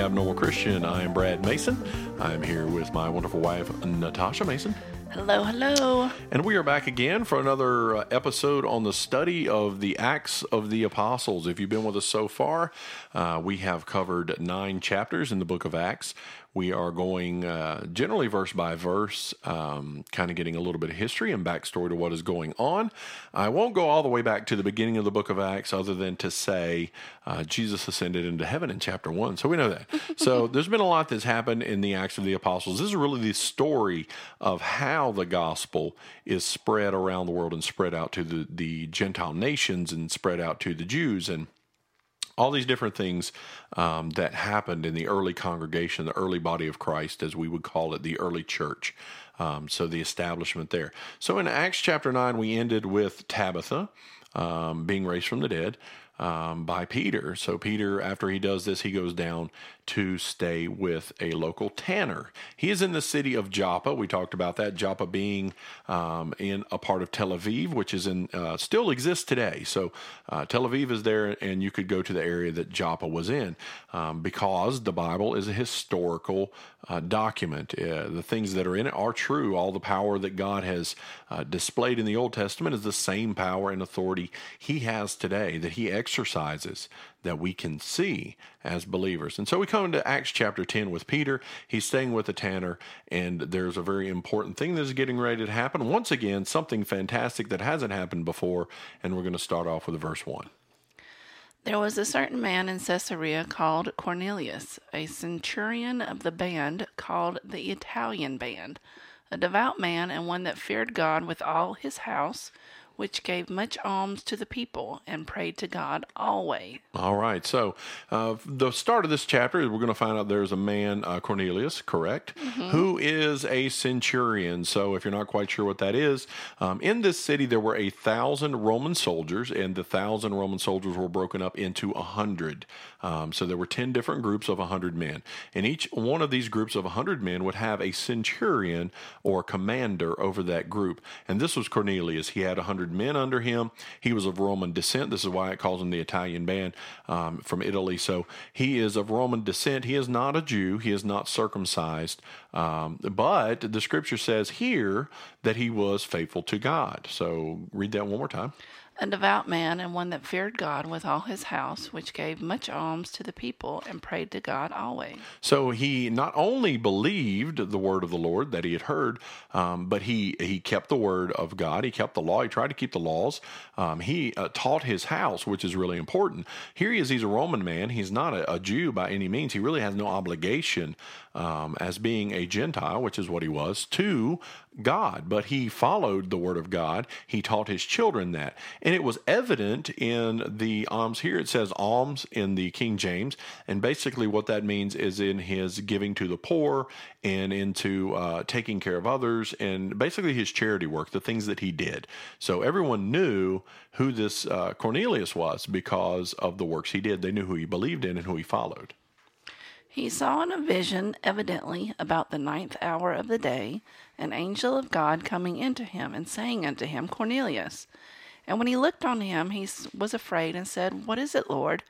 the Abnormal Christian. I am Brad Mason. I'm here with my wonderful wife, Natasha Mason. Hello, hello. And we are back again for another uh, episode on the study of the Acts of the Apostles. If you've been with us so far, uh, we have covered nine chapters in the book of Acts. We are going uh, generally verse by verse, um, kind of getting a little bit of history and backstory to what is going on. I won't go all the way back to the beginning of the book of Acts, other than to say uh, Jesus ascended into heaven in chapter one. So we know that. so there's been a lot that's happened in the Acts of the Apostles. This is really the story of how the gospel is spread around the world and spread out to the, the Gentile nations and spread out to the Jews. And all these different things um, that happened in the early congregation, the early body of Christ, as we would call it, the early church. Um, so the establishment there. So in Acts chapter 9, we ended with Tabitha um, being raised from the dead. Um, by Peter. So, Peter, after he does this, he goes down to stay with a local tanner. He is in the city of Joppa. We talked about that. Joppa being um, in a part of Tel Aviv, which is in uh, still exists today. So, uh, Tel Aviv is there, and you could go to the area that Joppa was in um, because the Bible is a historical uh, document. Uh, the things that are in it are true. All the power that God has uh, displayed in the Old Testament is the same power and authority He has today that He exercises that we can see as believers. And so we come into Acts chapter 10 with Peter. He's staying with a tanner, and there's a very important thing that is getting ready to happen. Once again, something fantastic that hasn't happened before, and we're going to start off with verse 1. There was a certain man in Caesarea called Cornelius, a centurion of the band called the Italian band, a devout man and one that feared God with all his house which gave much alms to the people and prayed to God always. All right. So, uh, the start of this chapter, we're going to find out there's a man, uh, Cornelius, correct, mm-hmm. who is a centurion. So, if you're not quite sure what that is, um, in this city there were a thousand Roman soldiers, and the thousand Roman soldiers were broken up into a hundred. Um, so, there were 10 different groups of a hundred men. And each one of these groups of a hundred men would have a centurion or commander over that group. And this was Cornelius. He had a hundred men under him. He was of Roman descent. This is why it calls him the Italian band um, from Italy. So he is of Roman descent. He is not a Jew. He is not circumcised. Um, but the scripture says here that he was faithful to God. So read that one more time a devout man and one that feared God with all his house, which gave much alms to the people and prayed to God always. So he not only believed the word of the Lord that he had heard, um, but he he kept the word of God. He kept the law. He tried to keep the laws. Um, he uh, taught his house, which is really important. Here he is. He's a Roman man. He's not a, a Jew by any means. He really has no obligation um, as being a Gentile, which is what he was, to God, but he followed the word of God. He taught his children that. And it was evident in the alms here. It says alms in the King James. And basically, what that means is in his giving to the poor and into uh, taking care of others and basically his charity work, the things that he did. So everyone knew who this uh, Cornelius was because of the works he did. They knew who he believed in and who he followed. He saw in a vision, evidently about the ninth hour of the day, an angel of God coming into him and saying unto him, Cornelius. And when he looked on him, he was afraid and said, What is it, Lord?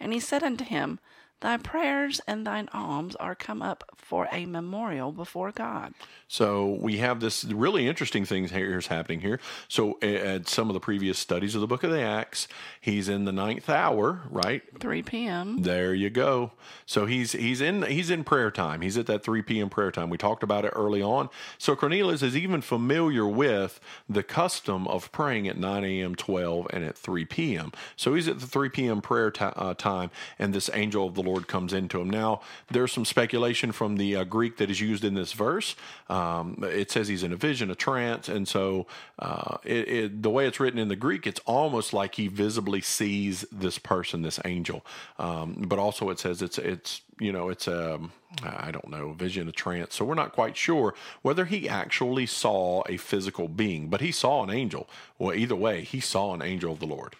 And he said unto him, Thy prayers and thine alms are come up for a memorial before God. So we have this really interesting thing here is happening here. So at some of the previous studies of the book of the Acts, he's in the ninth hour, right? 3 p.m. There you go. So he's he's in he's in prayer time. He's at that 3 p.m. prayer time. We talked about it early on. So Cornelius is even familiar with the custom of praying at 9 a.m., 12, and at 3 p.m. So he's at the 3 p.m. prayer t- uh, time, and this angel of the Lord Lord comes into him. Now, there's some speculation from the uh, Greek that is used in this verse. Um, it says he's in a vision, a trance, and so uh, it, it, the way it's written in the Greek, it's almost like he visibly sees this person, this angel. Um, but also, it says it's it's you know it's a um, I don't know vision, a trance. So we're not quite sure whether he actually saw a physical being, but he saw an angel. Well, either way, he saw an angel of the Lord.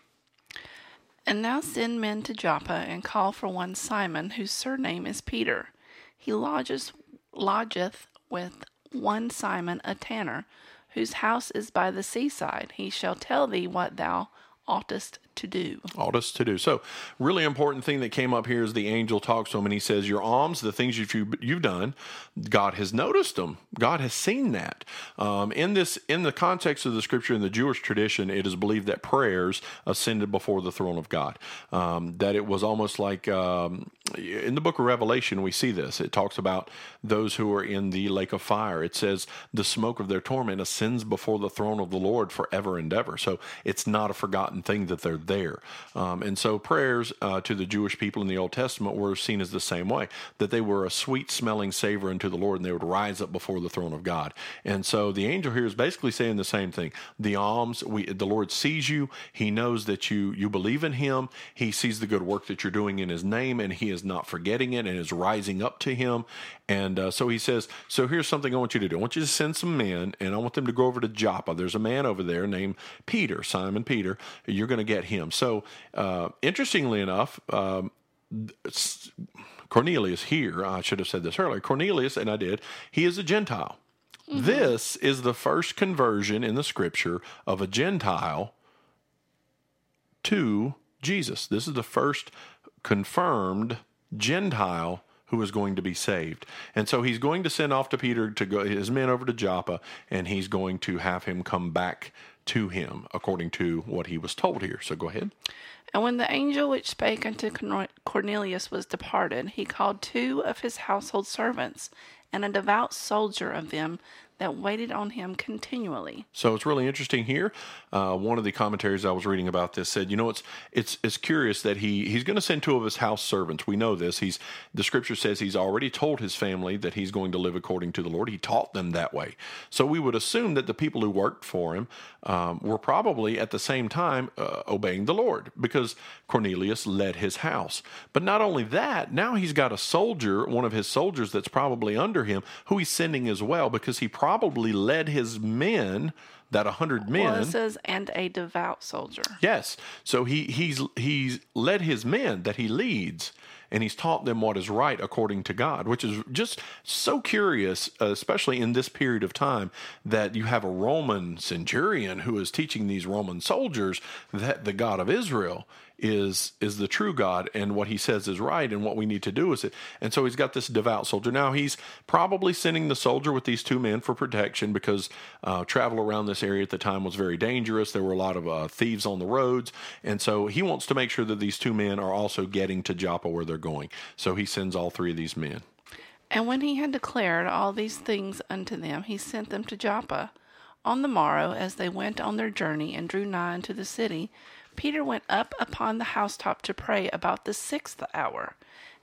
And now send men to Joppa and call for one Simon, whose surname is Peter. He lodges, lodgeth with one Simon a tanner, whose house is by the seaside. He shall tell thee what thou oughtest to do. oughtest to do. So, really important thing that came up here is the angel talks to him and he says, "Your alms, the things you've you've done, God has noticed them. God has seen that." Um, in this, in the context of the scripture in the Jewish tradition, it is believed that prayers ascended before the throne of God. Um, that it was almost like um, in the book of Revelation, we see this. It talks about those who are in the lake of fire. It says the smoke of their torment ascends before the throne of the Lord forever and ever. So it's not a forgotten thing that they're there. Um, and so prayers uh, to the Jewish people in the Old Testament were seen as the same way that they were a sweet smelling savor unto the Lord and they would rise up before the throne of God. And so the angel here is basically saying the same thing. The alms, we, the Lord sees you. He knows that you you believe in Him. He sees the good work that you're doing in His name, and He is not forgetting it and is rising up to Him. And uh, so He says, so here's something I want you to do. I want you to send some men, and I want them to go over to Joppa. There's a man over there named Peter, Simon Peter. You're going to get him. So uh, interestingly enough. Um, Cornelius here, I should have said this earlier. Cornelius, and I did, he is a Gentile. Mm-hmm. This is the first conversion in the scripture of a Gentile to Jesus. This is the first confirmed Gentile who is going to be saved. And so he's going to send off to Peter to go his men over to Joppa, and he's going to have him come back to him according to what he was told here. So go ahead. And when the angel which spake unto Cornelius was departed, he called two of his household servants and a devout soldier of them that waited on him continually. So it's really interesting here. Uh, one of the commentaries I was reading about this said, you know, it's it's it's curious that he he's going to send two of his house servants. We know this. He's the scripture says he's already told his family that he's going to live according to the Lord. He taught them that way. So we would assume that the people who worked for him um, were probably at the same time uh, obeying the Lord because Cornelius led his house. But not only that, now he's got a soldier, one of his soldiers that's probably under him, who he's sending as well because he probably probably led his men that a hundred men. Well, says, and a devout soldier. Yes, so he he's he's led his men that he leads, and he's taught them what is right according to God, which is just so curious, especially in this period of time, that you have a Roman centurion who is teaching these Roman soldiers that the God of Israel is is the true God and what he says is right and what we need to do is it. And so he's got this devout soldier. Now he's probably sending the soldier with these two men for protection because uh, travel around this area at the time was very dangerous. There were a lot of uh, thieves on the roads, and so he wants to make sure that these two men are also getting to Joppa where they're going. So he sends all three of these men. And when he had declared all these things unto them, he sent them to Joppa. On the morrow, as they went on their journey and drew nigh unto the city, Peter went up upon the housetop to pray about the sixth hour,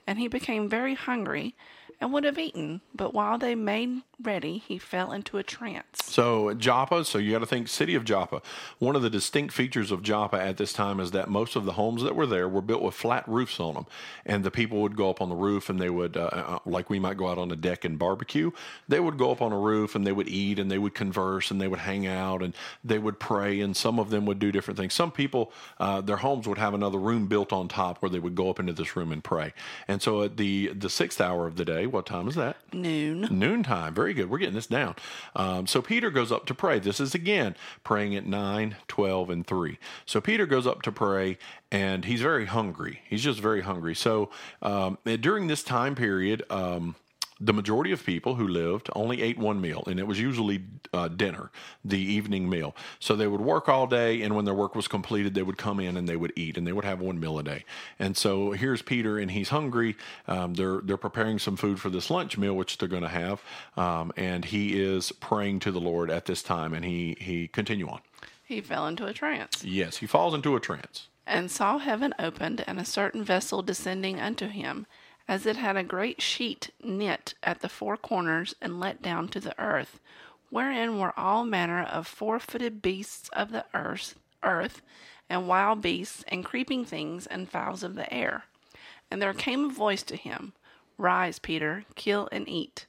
and he became very hungry and would have eaten, but while they made ready, he fell into a trance. So Joppa, so you got to think city of Joppa. One of the distinct features of Joppa at this time is that most of the homes that were there were built with flat roofs on them, and the people would go up on the roof and they would, uh, uh, like we might go out on a deck and barbecue. They would go up on a roof and they would eat and they would converse and they would hang out and they would pray and some of them would do different things. Some people, uh, their homes would have another room built on top where they would go up into this room and pray. And so at the the sixth hour of the day what time is that? Noon. Noontime. Very good. We're getting this down. Um, so Peter goes up to pray. This is again praying at 9, 12, and 3. So Peter goes up to pray and he's very hungry. He's just very hungry. So um, during this time period, um, the majority of people who lived only ate one meal, and it was usually uh, dinner, the evening meal. So they would work all day, and when their work was completed, they would come in and they would eat, and they would have one meal a day. And so here's Peter, and he's hungry. Um, they're they're preparing some food for this lunch meal, which they're going to have, um, and he is praying to the Lord at this time, and he he continue on. He fell into a trance. Yes, he falls into a trance. And saw heaven opened, and a certain vessel descending unto him as it had a great sheet knit at the four corners and let down to the earth, wherein were all manner of four footed beasts of the earth, earth, and wild beasts, and creeping things, and fowls of the air. And there came a voice to him, Rise, Peter, kill and eat.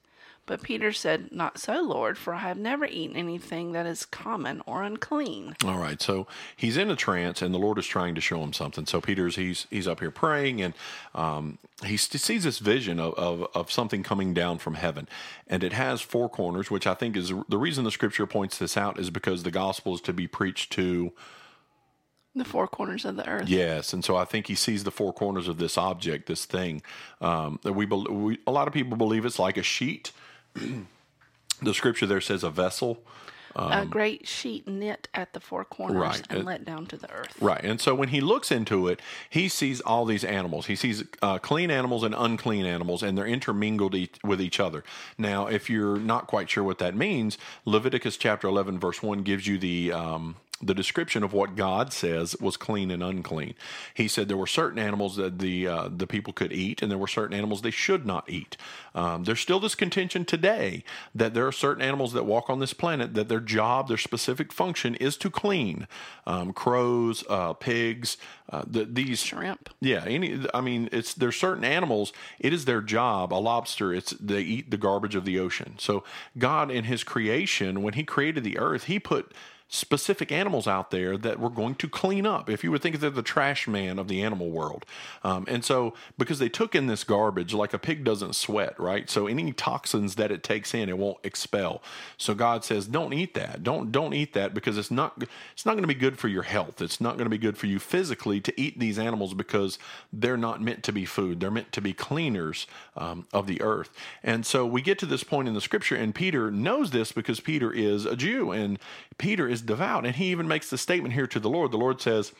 But Peter said, Not so, Lord, for I have never eaten anything that is common or unclean. All right. So he's in a trance, and the Lord is trying to show him something. So Peter's he's he's up here praying, and um, he sees this vision of, of, of something coming down from heaven, and it has four corners, which I think is the reason the Scripture points this out is because the gospel is to be preached to The four corners of the earth. Yes, and so I think he sees the four corners of this object, this thing. Um, that we, bel- we a lot of people believe it's like a sheet. the scripture there says a vessel. a great sheet knit at the four corners Um, Right. and let down to the earth. Right. And so when he looks into it, he sees all these animals. He sees uh, clean animals and unclean animals, and they're intermingled e- with each other. Now, if you're not quite sure what that means, Leviticus chapter 11, verse 1 gives you the. Um, the description of what God says was clean and unclean. He said there were certain animals that the uh, the people could eat, and there were certain animals they should not eat. Um, there's still this contention today that there are certain animals that walk on this planet that their job, their specific function, is to clean. Um, crows, uh, pigs, uh, the, these Shrimp. yeah, any. I mean, it's there's certain animals. It is their job. A lobster. It's they eat the garbage of the ocean. So God, in His creation, when He created the earth, He put specific animals out there that we're going to clean up. If you would think they're the trash man of the animal world, um, and so because they took in this garbage, like a pig doesn't sweat, right? So any toxins that it takes in, it won't expel. So God says, don't eat that. Don't don't eat that because it's not it's not going to be good for your health. It's not going to be good for you physically to eat these animals because they're not meant to be food. They're meant to be cleaners um, of the earth. And so we get to this point in the scripture, and Peter knows this because Peter is a Jew and Peter is devout, and he even makes the statement here to the Lord. The Lord says.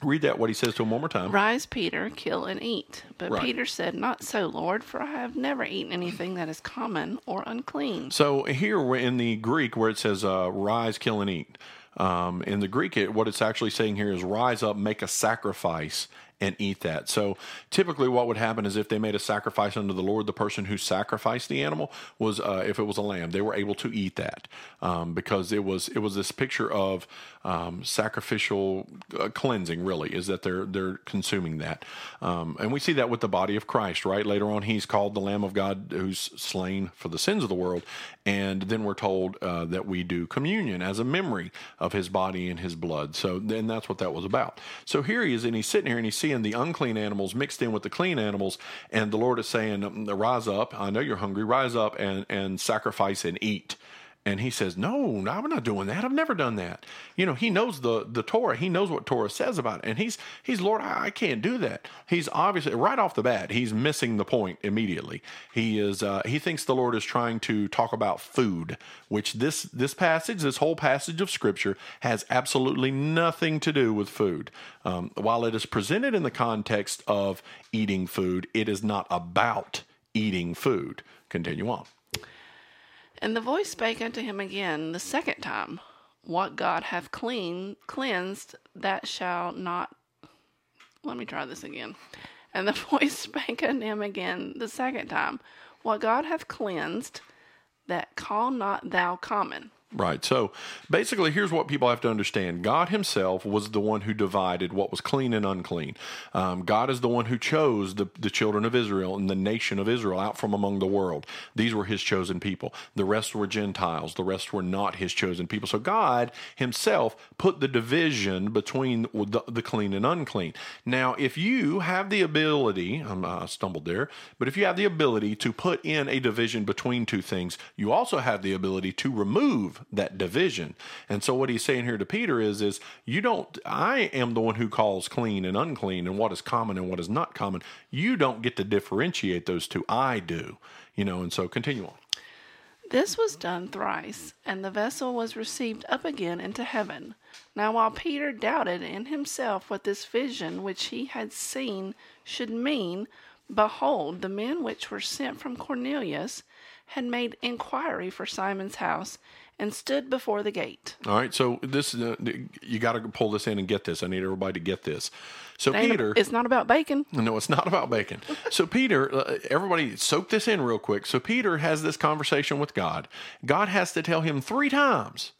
Read that what he says to him one more time. Rise, Peter, kill and eat. But Right. Peter said, Not so, Lord, for I have never eaten anything that is common or unclean. So here we're in the Greek where it says uh, rise, kill, and eat. Um, in the Greek, it, what it's actually saying here is rise up, make a sacrifice, and eat that. So typically, what would happen is if they made a sacrifice unto the Lord, the person who sacrificed the animal was, uh, if it was a lamb, they were able to eat that um, because it was it was this picture of um, sacrificial uh, cleansing. Really, is that they're they're consuming that, um, and we see that with the body of Christ. Right later on, he's called the Lamb of God who's slain for the sins of the world, and then we're told uh, that we do communion as a memory of his body and his blood. So then that's what that was about. So here he is, and he's sitting here and he's seeing the unclean animals mixed in with the clean animals, and the Lord is saying, "Rise up! I know you're hungry. Rise up and and sacrifice and eat." And he says, "No, no, I'm not doing that. I've never done that." You know, he knows the the Torah. He knows what Torah says about it, and he's he's Lord. I, I can't do that. He's obviously right off the bat. He's missing the point immediately. He is. Uh, he thinks the Lord is trying to talk about food, which this this passage, this whole passage of Scripture, has absolutely nothing to do with food. Um, while it is presented in the context of eating food, it is not about eating food. Continue on. And the voice spake unto him again the second time, What God hath clean cleansed, that shall not. Let me try this again. And the voice spake unto him again the second time, What God hath cleansed, that call not thou common. Right. So basically, here's what people have to understand God Himself was the one who divided what was clean and unclean. Um, God is the one who chose the, the children of Israel and the nation of Israel out from among the world. These were His chosen people. The rest were Gentiles, the rest were not His chosen people. So God Himself put the division between the, the clean and unclean. Now, if you have the ability, um, I stumbled there, but if you have the ability to put in a division between two things, you also have the ability to that division. And so what he's saying here to Peter is is you don't I am the one who calls clean and unclean and what is common and what is not common. You don't get to differentiate those two. I do. You know, and so continue on. This was done thrice, and the vessel was received up again into heaven. Now, while Peter doubted in himself what this vision which he had seen should mean, behold, the men which were sent from Cornelius had made inquiry for Simon's house and stood before the gate. All right, so this uh, you got to pull this in and get this. I need everybody to get this. So Ain't- Peter, It's not about bacon. No, it's not about bacon. So Peter, uh, everybody soak this in real quick. So Peter has this conversation with God. God has to tell him three times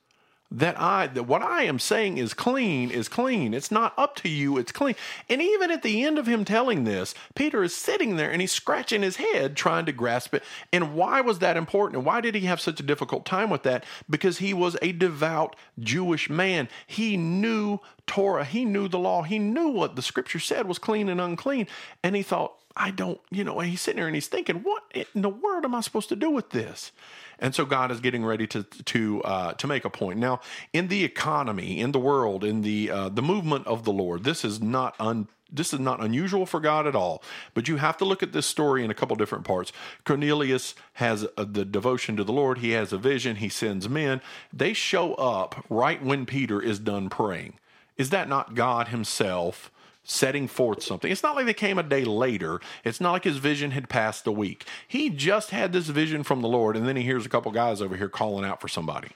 that I that what I am saying is clean is clean. It's not up to you, it's clean. And even at the end of him telling this, Peter is sitting there and he's scratching his head trying to grasp it. And why was that important? And why did he have such a difficult time with that? Because he was a devout Jewish man. He knew Torah. He knew the law. He knew what the scripture said was clean and unclean. And he thought, I don't, you know, and he's sitting there and he's thinking, what in the world am I supposed to do with this? And so God is getting ready to to uh, to make a point. Now, in the economy, in the world, in the uh, the movement of the Lord, this is not un this is not unusual for God at all. But you have to look at this story in a couple different parts. Cornelius has a, the devotion to the Lord. He has a vision. He sends men. They show up right when Peter is done praying. Is that not God Himself? Setting forth something. It's not like they came a day later. It's not like his vision had passed a week. He just had this vision from the Lord, and then he hears a couple guys over here calling out for somebody.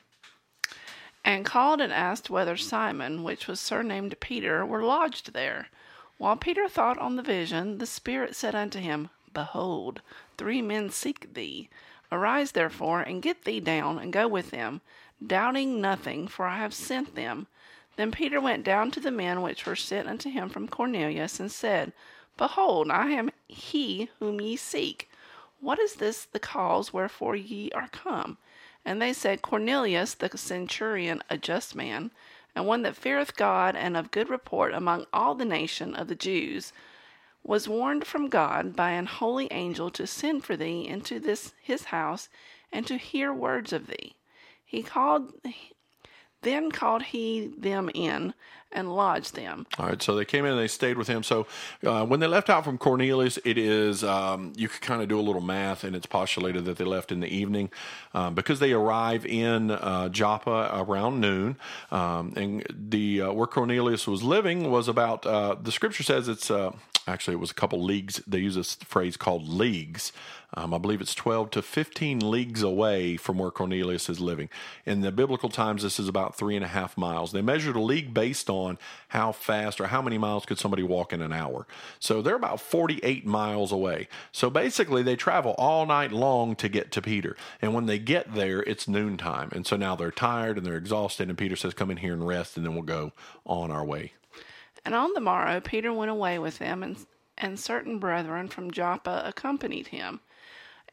And called and asked whether Simon, which was surnamed Peter, were lodged there. While Peter thought on the vision, the Spirit said unto him, Behold, three men seek thee. Arise therefore, and get thee down, and go with them, doubting nothing, for I have sent them. Then Peter went down to the men which were sent unto him from Cornelius, and said, Behold, I am he whom ye seek. What is this the cause wherefore ye are come? And they said, Cornelius the centurion, a just man, and one that feareth God and of good report among all the nation of the Jews, was warned from God by an holy angel to send for thee into this his house and to hear words of thee. He called then called he them in and lodged them. All right, so they came in and they stayed with him. So uh, when they left out from Cornelius, it is, um, you could kind of do a little math, and it's postulated that they left in the evening um, because they arrive in uh, Joppa around noon. Um, and the uh, where Cornelius was living was about, uh, the scripture says it's, uh, actually, it was a couple leagues. They use this phrase called leagues. Um, I believe it's 12 to 15 leagues away from where Cornelius is living. In the biblical times, this is about three and a half miles. They measured a league based on how fast or how many miles could somebody walk in an hour. So they're about 48 miles away. So basically, they travel all night long to get to Peter. And when they get there, it's noontime. And so now they're tired and they're exhausted. And Peter says, Come in here and rest, and then we'll go on our way. And on the morrow, Peter went away with them, and, and certain brethren from Joppa accompanied him.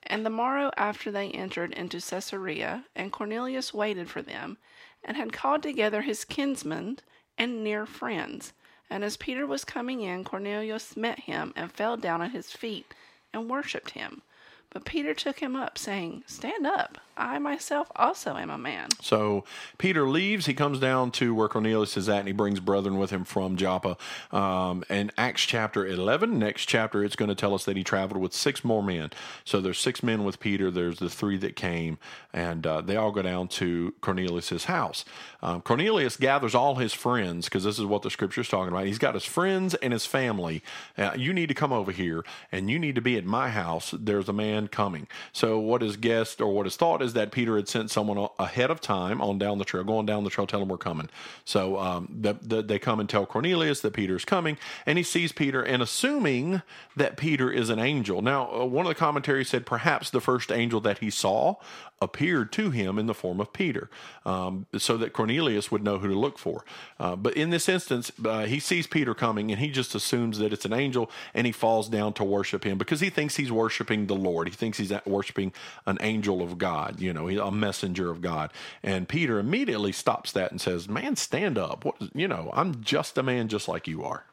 And the morrow after they entered into Caesarea, and Cornelius waited for them, and had called together his kinsmen and near friends. And as Peter was coming in, Cornelius met him, and fell down at his feet, and worshipped him. But Peter took him up, saying, Stand up, I myself also am a man. So Peter leaves. He comes down to where Cornelius is at, and he brings brethren with him from Joppa. Um, and Acts chapter 11, next chapter, it's going to tell us that he traveled with six more men. So there's six men with Peter. There's the three that came, and uh, they all go down to Cornelius's house. Um, Cornelius gathers all his friends because this is what the scripture is talking about. He's got his friends and his family. Uh, you need to come over here, and you need to be at my house. There's a man coming. So what is guessed or what is thought is that Peter had sent someone ahead of time on down the trail, going down the trail, tell them we're coming. So um, the, the, they come and tell Cornelius that Peter's coming, and he sees Peter, and assuming that Peter is an angel. Now, uh, one of the commentaries said perhaps the first angel that he saw appeared to him in the form of Peter, um, so that Cornelius would know who to look for. Uh, but in this instance, uh, he sees Peter coming and he just assumes that it's an angel and he falls down to worship him because he thinks he's worshiping the Lord. He thinks he's worshiping an angel of God, you know, a messenger of God. And Peter immediately stops that and says, Man, stand up. What, you know, I'm just a man just like you are.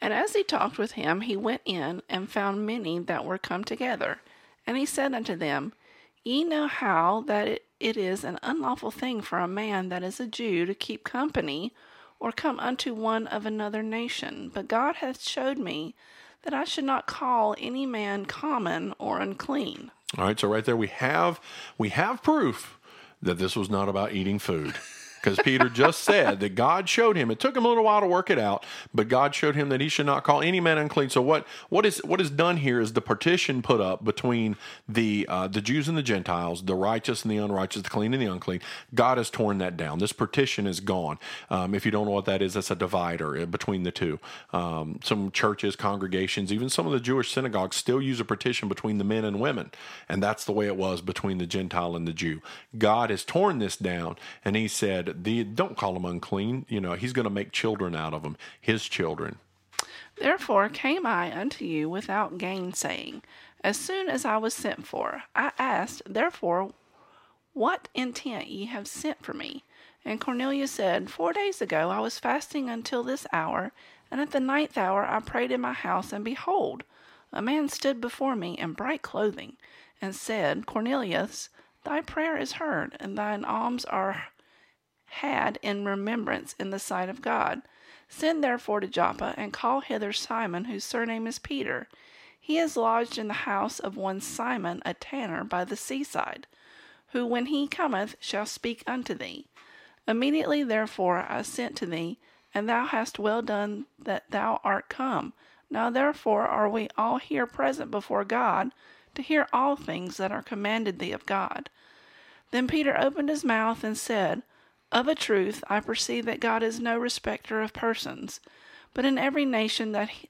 And as he talked with him, he went in and found many that were come together. And he said unto them, Ye know how that it, it is an unlawful thing for a man that is a Jew to keep company or come unto one of another nation. But God hath showed me that I should not call any man common or unclean. All right, so right there we have we have proof that this was not about eating food because Peter just said that God showed him. It took him a little while to work it out, but God showed him that he should not call any man unclean. So what what is what is done here is the partition put up between the uh, the Jews and the Gentiles, the righteous and the unrighteous, the clean and the unclean. God has torn that down. This partition is gone. Um, if you don't know what that is, that's a divider uh, between the two. Um, some churches, congregations, even some of the Jewish synagogues still use a partition between the men and women, and that's the way it was between the Gentile and the Jew. God has torn this down, and He said the don't call him unclean. You know, he's going to make children out of them, his children. Therefore came I unto you without gainsaying. As soon as I was sent for, I asked, therefore, what intent ye have sent for me? And Cornelius said, Four days ago I was fasting until this hour, and at the ninth hour I prayed in my house, and behold, a man stood before me in bright clothing, and said, Cornelius, thy prayer is heard, and thine alms are had in remembrance in the sight of God. Send therefore to Joppa, and call hither Simon, whose surname is Peter. He is lodged in the house of one Simon, a tanner, by the seaside, who, when he cometh, shall speak unto thee. Immediately therefore I sent to thee, and thou hast well done that thou art come. Now therefore are we all here present before God, to hear all things that are commanded thee of God. Then Peter opened his mouth and said, Of a truth I perceive that God is no respecter of persons, but in every nation that he,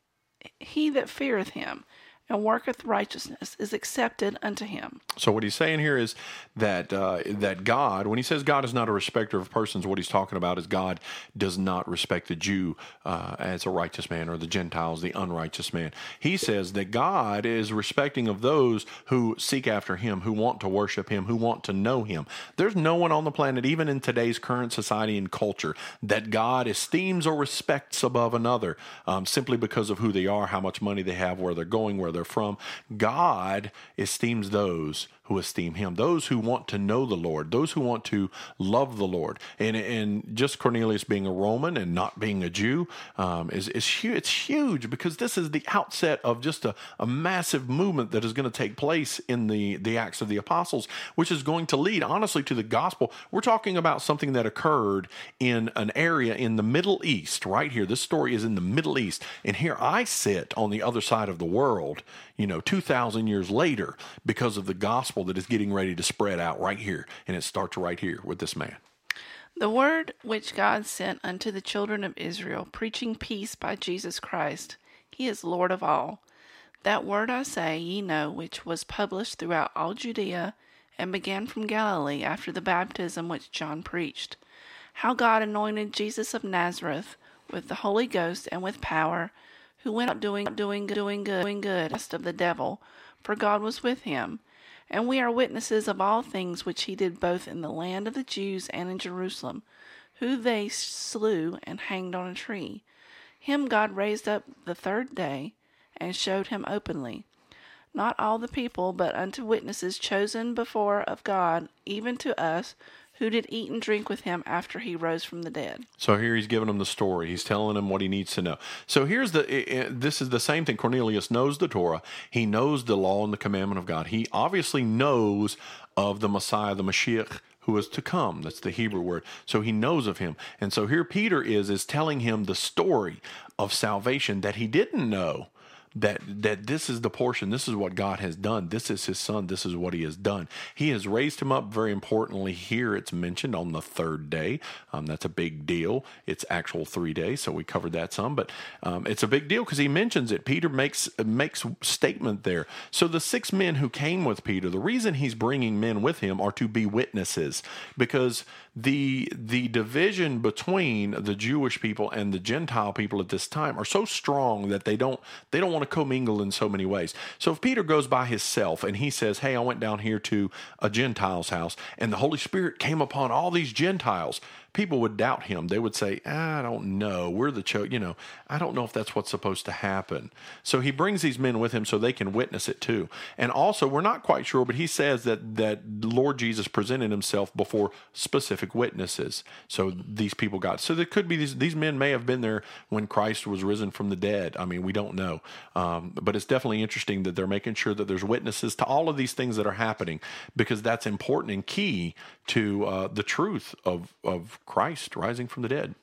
he that feareth him and worketh righteousness is accepted unto him. So what he's saying here is that uh, that God, when he says God is not a respecter of persons, what he's talking about is God does not respect the Jew uh, as a righteous man or the Gentiles the unrighteous man. He says that God is respecting of those who seek after Him, who want to worship Him, who want to know Him. There's no one on the planet, even in today's current society and culture, that God esteems or respects above another um, simply because of who they are, how much money they have, where they're going, where they're from. God esteems those who esteem him, those who want to know the Lord, those who want to love the Lord. And and just Cornelius being a Roman and not being a Jew um, is, is huge. It's huge because this is the outset of just a, a massive movement that is going to take place in the, the Acts of the Apostles, which is going to lead, honestly, to the gospel. We're talking about something that occurred in an area in the Middle East, right here. This story is in the Middle East. And here I sit on the other side of the world, you know, 2,000 years later because of the gospel that is getting ready to spread out right here. And it starts right here with this man. The word which God sent unto the children of Israel, preaching peace by Jesus Christ, he is Lord of all. That word I say ye know, which was published throughout all Judea, and began from Galilee after the baptism which John preached. How God anointed Jesus of Nazareth with the Holy Ghost and with power, who went out doing doing doing good doing good of the devil, for God was with him. And we are witnesses of all things which he did both in the land of the Jews and in Jerusalem, who they slew and hanged on a tree. Him God raised up the third day, and showed him openly. Not all the people, but unto witnesses chosen before of God, even to us, who did eat and drink with him after he rose from the dead. So here he's giving him the story. He's telling him what he needs to know. So here's the this is the same thing. Cornelius knows the Torah. He knows the law and the commandment of God. He obviously knows of the Messiah, the Mashiach who is to come. That's the Hebrew word. So he knows of him. And so here Peter is is telling him the story of salvation that he didn't know that that this is the portion this is what god has done. This is his son. This is what he has done. He has raised him up very importantly here it's mentioned on the third day. Um, that's a big deal. It's actual three days so we covered that some but um, it's a big deal because he mentions it. Peter makes makes statement there. So the six men who came with peter the reason he's bringing men with him are to be witnesses because the the division between the Jewish people and the Gentile people at this time are so strong that they don't they don't want to commingle in so many ways. So if Peter goes by himself and he says, "Hey, I went down here to a Gentile's house and the Holy Spirit came upon all these Gentiles," people would doubt him. They would say, I don't know. We're the cho you know, I don't know if that's what's supposed to happen. So he brings these men with him so they can witness it too. And also, we're not quite sure, but he says that that Lord Jesus presented himself before specific witnesses. So these people got so there could be these these men may have been there when Christ was risen from the dead. I mean, we don't know. Um, but it's definitely interesting that they're making sure that there's witnesses to all of these things that are happening because that's important and key to uh, the truth of of Christ rising from the dead.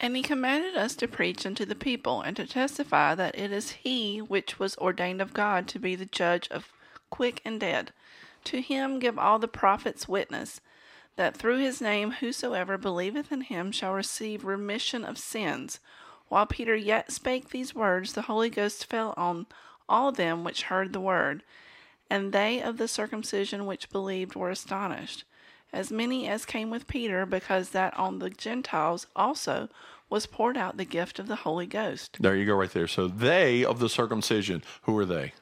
And he commanded us to preach unto the people, and to testify that it is he which was ordained of God to be the judge of quick and dead. To him give all the prophets witness, that through his name whosoever believeth in him shall receive remission of sins. While Peter yet spake these words, the Holy Ghost fell on all them which heard the word, and they of the circumcision which believed were astonished as many as came with Peter, because that on the Gentiles also was poured out the gift of the Holy Ghost. There you go, right there. So they of the circumcision, who are they?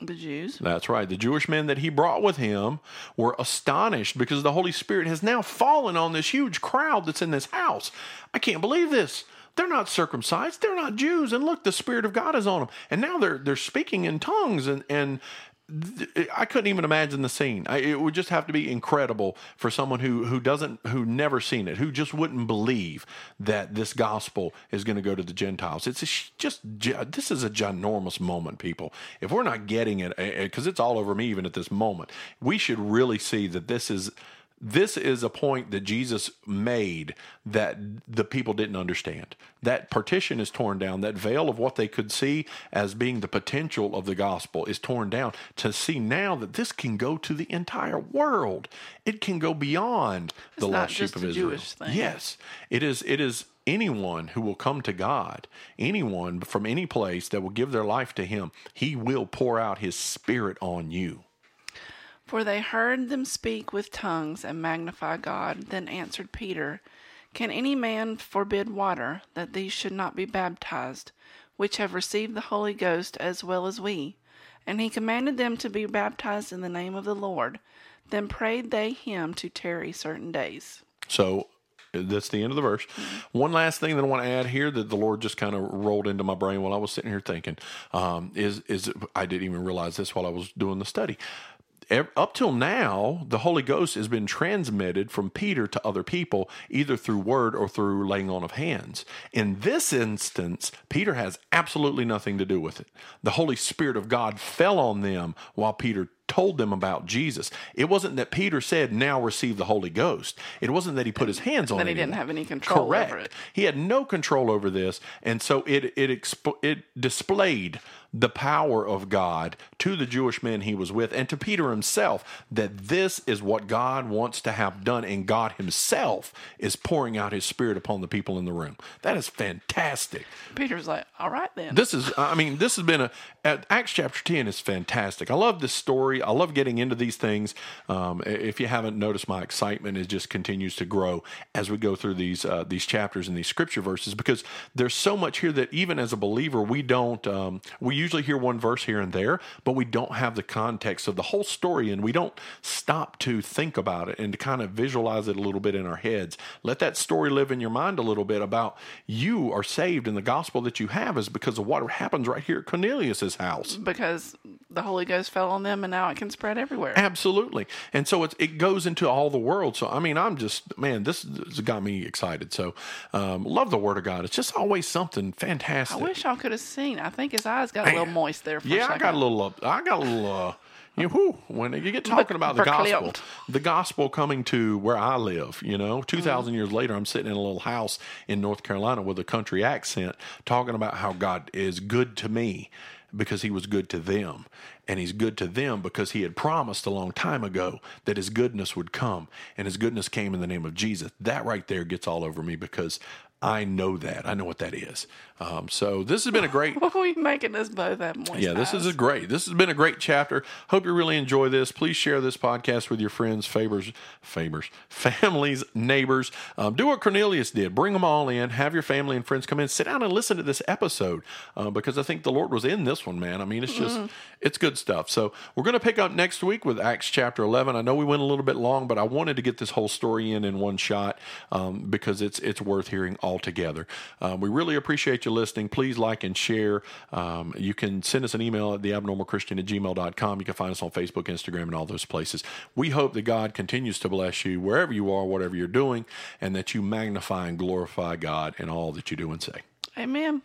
The Jews. That's right. The Jewish men that he brought with him were astonished because the Holy Spirit has now fallen on this huge crowd that's in this house. I can't believe this. They're not circumcised. They're not Jews. And look, the Spirit of God is on them. And now they're they're speaking in tongues and and I couldn't even imagine the scene. I, it would just have to be incredible for someone who who doesn't who never seen it, who just wouldn't believe that this gospel is going to go to the Gentiles. It's just this is a ginormous moment, people. If we're not getting it, eh, eh, because it's all over me even at this moment, we should really see that this is this is a point that Jesus made that the people didn't understand. That partition is torn down. That veil of what they could see as being the potential of the gospel is torn down to see now that this can go to the entire world. It can go beyond it's the lost sheep of Israel. Thing. Yes, it is. It is anyone who will come to God, anyone from any place that will give their life to Him, He will pour out His Spirit on you. For they heard them speak with tongues and magnify God. Then answered Peter, Can any man forbid water, that these should not be baptized, which have received the Holy Ghost as well as we? And he commanded them to be baptized in the name of the Lord. Then prayed they him to tarry certain days. So that's the end of the verse. Mm-hmm. One last thing that I want to add here that the Lord just kind of rolled into my brain while I was sitting here thinking um, is is I didn't even realize this while I was doing the study up till now, the Holy Ghost has been transmitted from Peter to other people, either through word or through laying on of hands. In this instance, Peter has absolutely nothing to do with it. The Holy Spirit of God fell on them while Peter told them about Jesus. It wasn't that Peter said, "Now receive the Holy Ghost." It wasn't that he put his hands on. That he didn't have any control Correct. over it. He had no control over this, and so it it expo- it displayed the power of God to the Jewish men he was with and to Peter himself that this is what God wants to have done and God himself is pouring out his spirit upon the people in the room. That is fantastic. Peter's like, "All right then." This is I mean, this has been a Acts chapter 10 is fantastic. I love this story. I love getting into these things. Um, if you haven't noticed my excitement it just continues to grow as we go through these uh, these chapters and these scripture verses because there's so much here that even as a believer we don't um, we usually hear one verse here and there, but we don't have the context of the whole story and we don't stop to think about it and to kind of visualize it a little bit in our heads. Let that story live in your mind a little bit about you are saved and the gospel that you have is because of what happens right here at Cornelius's house. Because the Holy Ghost fell on them and now it can spread everywhere. Absolutely. And so it, it goes into all the world. So, I mean, I'm just, man, this has got me excited. So, um, love the Word of God. It's just always something fantastic. I wish y'all could have seen. I think his eyes got a little moist there. For yeah, I got a little. Uh, I got a little. Uh, you know, when you get talking about the gospel, the gospel coming to where I live, you know, 2,000 mm-hmm. years later, I'm sitting in a little house in North Carolina with a country accent talking about how God is good to me because he was good to them. And he's good to them because he had promised a long time ago that his goodness would come. And his goodness came in the name of Jesus. That right there gets all over me because I know that. I know what that is. Um, so this has been a great. What are we making us both have moist Yeah, this eyes? is a great. This has been a great chapter. Hope you really enjoy this. Please share this podcast with your friends, favors, favors, families, neighbors. Um, do what Cornelius did. Bring them all in. Have your family and friends come in. Sit down and listen to this episode uh, because I think the Lord was in this one, man. I mean, it's just mm. it's good stuff. So we're going to pick up next week with Acts chapter eleven. I know we went a little bit long, but I wanted to get this whole story in in one shot um, because it's it's worth hearing all together. Um, we really appreciate you listening. Please like and share. Um, you can send us an email at theabnormalchristian at gmail.com. You can find us on Facebook, Instagram, and all those places. We hope that God continues to bless you wherever you are, whatever you're doing, and that you magnify and glorify God in all that you do and say. Amen.